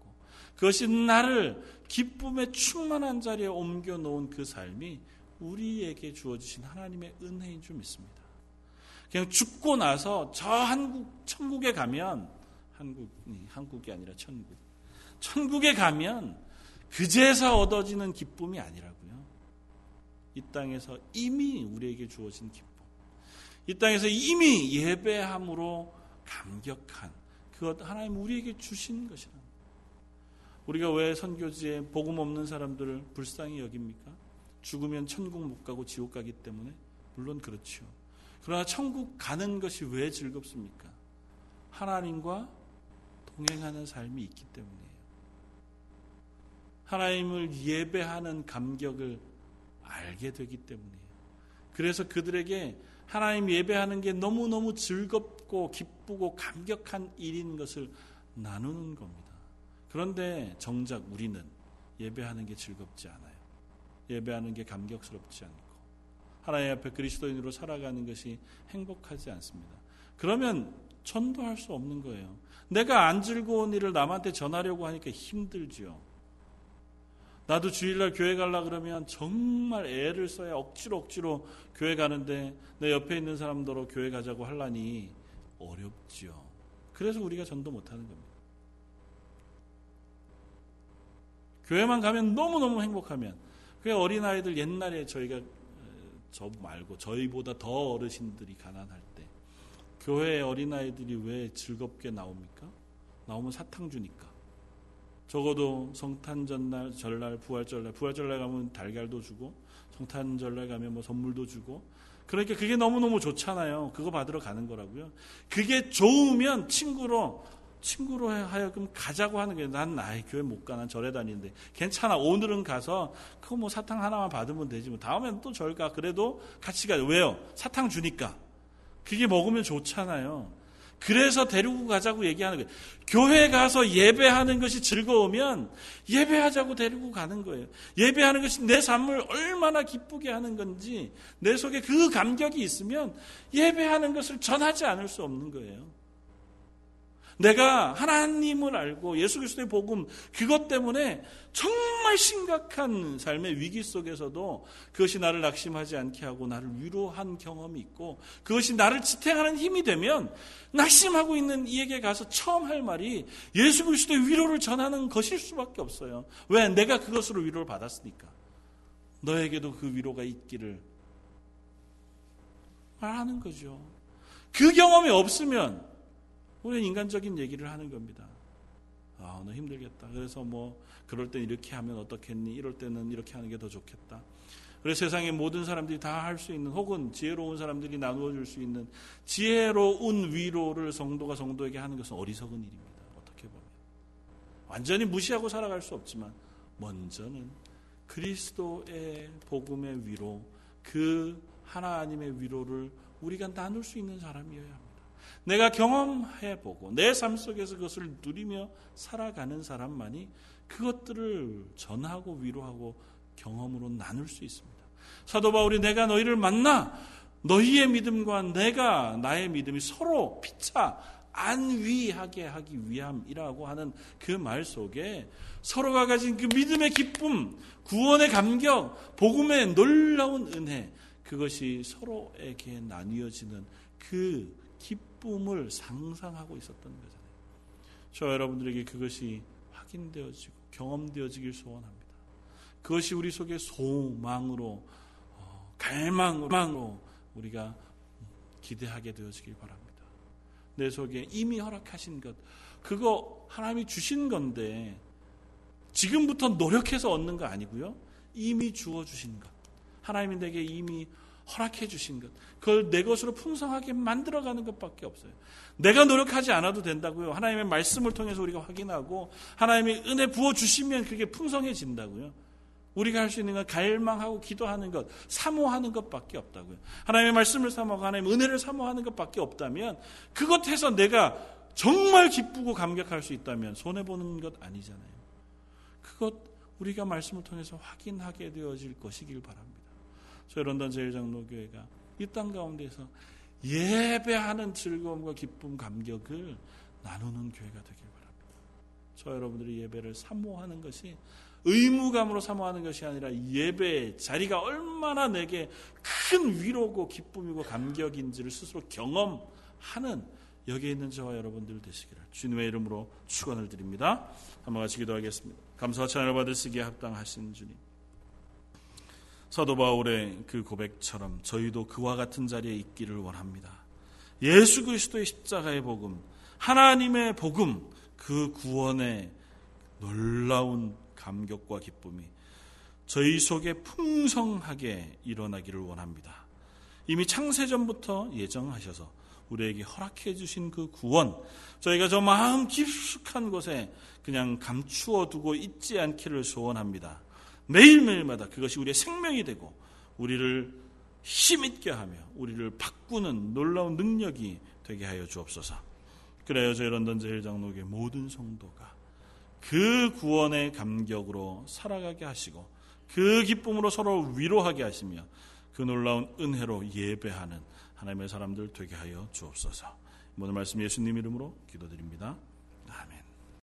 그것이 나를 기쁨의 충만한 자리에 옮겨 놓은 그 삶이 우리에게 주어지신 하나님의 은혜인 줄 믿습니다. 그냥 죽고 나서 저 한국, 천국에 가면, 한국, 한국이 아니라 천국. 천국에 가면 그제서 얻어지는 기쁨이 아니라고. 이 땅에서 이미 우리에게 주어진 기쁨. 이 땅에서 이미 예배함으로 감격한 그것 하나님 우리에게 주신 것이라. 우리가 왜 선교지에 복음 없는 사람들을 불쌍히 여깁니까? 죽으면 천국 못 가고 지옥 가기 때문에 물론 그렇죠. 그러나 천국 가는 것이 왜 즐겁습니까? 하나님과 동행하는 삶이 있기 때문이에요. 하나님을 예배하는 감격을 알게 되기 때문이에요. 그래서 그들에게 하나님 예배하는 게 너무너무 즐겁고 기쁘고 감격한 일인 것을 나누는 겁니다. 그런데 정작 우리는 예배하는 게 즐겁지 않아요. 예배하는 게 감격스럽지 않고 하나님 앞에 그리스도인으로 살아가는 것이 행복하지 않습니다. 그러면 전도할 수 없는 거예요. 내가 안 즐거운 일을 남한테 전하려고 하니까 힘들지요. 나도 주일날 교회 갈라 그러면 정말 애를 써야 억지로 억지로 교회 가는데 내 옆에 있는 사람들로 교회 가자고 하려니 어렵지요. 그래서 우리가 전도 못하는 겁니다. 교회만 가면 너무너무 행복하면 그 어린아이들 옛날에 저희가 저 말고 저희보다 더 어르신들이 가난할 때 교회 어린아이들이 왜 즐겁게 나옵니까? 나오면 사탕 주니까. 적어도 성탄 전날, 전날, 부활절날, 부활절날 가면 달걀도 주고 성탄절날 가면 뭐 선물도 주고 그러니까 그게 너무너무 좋잖아요. 그거 받으러 가는 거라고요. 그게 좋으면 친구로 친구로 하여금 가자고 하는 거예요. 난 나의 교회 못 가. 난 절에 다니는데. 괜찮아. 오늘은 가서 그거 뭐 사탕 하나만 받으면 되지. 뭐 다음에는 또절 가. 그래도 같이 가요. 왜요? 사탕 주니까. 그게 먹으면 좋잖아요. 그래서 데리고 가자고 얘기하는 거예요. 교회 가서 예배하는 것이 즐거우면 예배하자고 데리고 가는 거예요. 예배하는 것이 내 삶을 얼마나 기쁘게 하는 건지 내 속에 그 감격이 있으면 예배하는 것을 전하지 않을 수 없는 거예요. 내가 하나님을 알고 예수 그리스도의 복음 그것 때문에 정말 심각한 삶의 위기 속에서도 그것이 나를 낙심하지 않게 하고 나를 위로한 경험이 있고 그것이 나를 지탱하는 힘이 되면 낙심하고 있는 이에게 가서 처음 할 말이 예수 그리스도의 위로를 전하는 것일 수밖에 없어요. 왜? 내가 그것으로 위로를 받았으니까. 너에게도 그 위로가 있기를 말하는 거죠. 그 경험이 없으면 우리는 인간적인 얘기를 하는 겁니다. 아, 너 힘들겠다. 그래서 뭐, 그럴 땐 이렇게 하면 어떻겠니? 이럴 때는 이렇게 하는 게 더 좋겠다. 그래서 세상의 모든 사람들이 다 할 수 있는 혹은 지혜로운 사람들이 나누어 줄 수 있는 지혜로운 위로를 성도가 성도에게 하는 것은 어리석은 일입니다. 어떻게 보면. 완전히 무시하고 살아갈 수 없지만 먼저는 그리스도의 복음의 위로 그 하나님의 위로를 우리가 나눌 수 있는 사람이어야 합니다. 내가 경험해 보고 내 삶 속에서 그것을 누리며 살아가는 사람만이 그것들을 전하고 위로하고 경험으로 나눌 수 있습니다. 사도 바울이 내가 너희를 만나 너희의 믿음과 내가 나의 믿음이 서로 피차 안위하게 하기 위함이라고 하는 그 말 속에 서로가 가진 그 믿음의 기쁨, 구원의 감격, 복음의 놀라운 은혜, 그것이 서로에게 나뉘어지는 그 기쁨 을 상상하고 있었던 거잖아요. 저 여러분들에게 그것이 확인되어지고 경험되어지길 소원합니다. 그것이 우리 속에 소망으로 어, 갈망으로 우리가 기대하게 되어지길 바랍니다. 내 속에 이미 허락하신 것 그거 하나님이 주신 건데 지금부터 노력해서 얻는 거 아니고요. 이미 주어 주신 것. 하나님이 내게 이미 허락해 주신 것. 그걸 내 것으로 풍성하게 만들어가는 것밖에 없어요. 내가 노력하지 않아도 된다고요. 하나님의 말씀을 통해서 우리가 확인하고 하나님의 은혜 부어 주시면 그게 풍성해진다고요. 우리가 할 수 있는 건 갈망하고 기도하는 것, 사모하는 것밖에 없다고요. 하나님의 말씀을 사모하고 하나님의 은혜를 사모하는 것밖에 없다면 그것해서 내가 정말 기쁘고 감격할 수 있다면 손해 보는 것 아니잖아요. 그것 우리가 말씀을 통해서 확인하게 되어질 것이길 바랍니다. 저희 런던 제일장로교회가 이 땅 가운데서 예배하는 즐거움과 기쁨, 감격을 나누는 교회가 되길 바랍니다. 저 여러분들이 예배를 사모하는 것이 의무감으로 사모하는 것이 아니라 예배의 자리가 얼마나 내게 큰 위로고 기쁨이고 감격인지를 스스로 경험하는 여기에 있는 저와 여러분들 되시기를 주님의 이름으로 축원을 드립니다. 한번 같이 기도하겠습니다. 감사와 찬양을 받으시기에 합당하신 주님. 사도 바울의 그 고백처럼 저희도 그와 같은 자리에 있기를 원합니다. 예수 그리스도의 십자가의 복음, 하나님의 복음, 그 구원의 놀라운 감격과 기쁨이 저희 속에 풍성하게 일어나기를 원합니다. 이미 창세전부터 예정하셔서 우리에게 허락해 주신 그 구원, 저희가 저 마음 깊숙한 곳에 그냥 감추어 두고 있지 않기를 소원합니다. 매일매일마다 그것이 우리의 생명이 되고 우리를 힘있게 하며 우리를 바꾸는 놀라운 능력이 되게 하여 주옵소서. 그래요 저희 런던 제일장로교의 모든 성도가 그 구원의 감격으로 살아가게 하시고 그 기쁨으로 서로 위로하게 하시며 그 놀라운 은혜로 예배하는 하나님의 사람들 되게 하여 주옵소서. 오늘 말씀 예수님 이름으로 기도드립니다.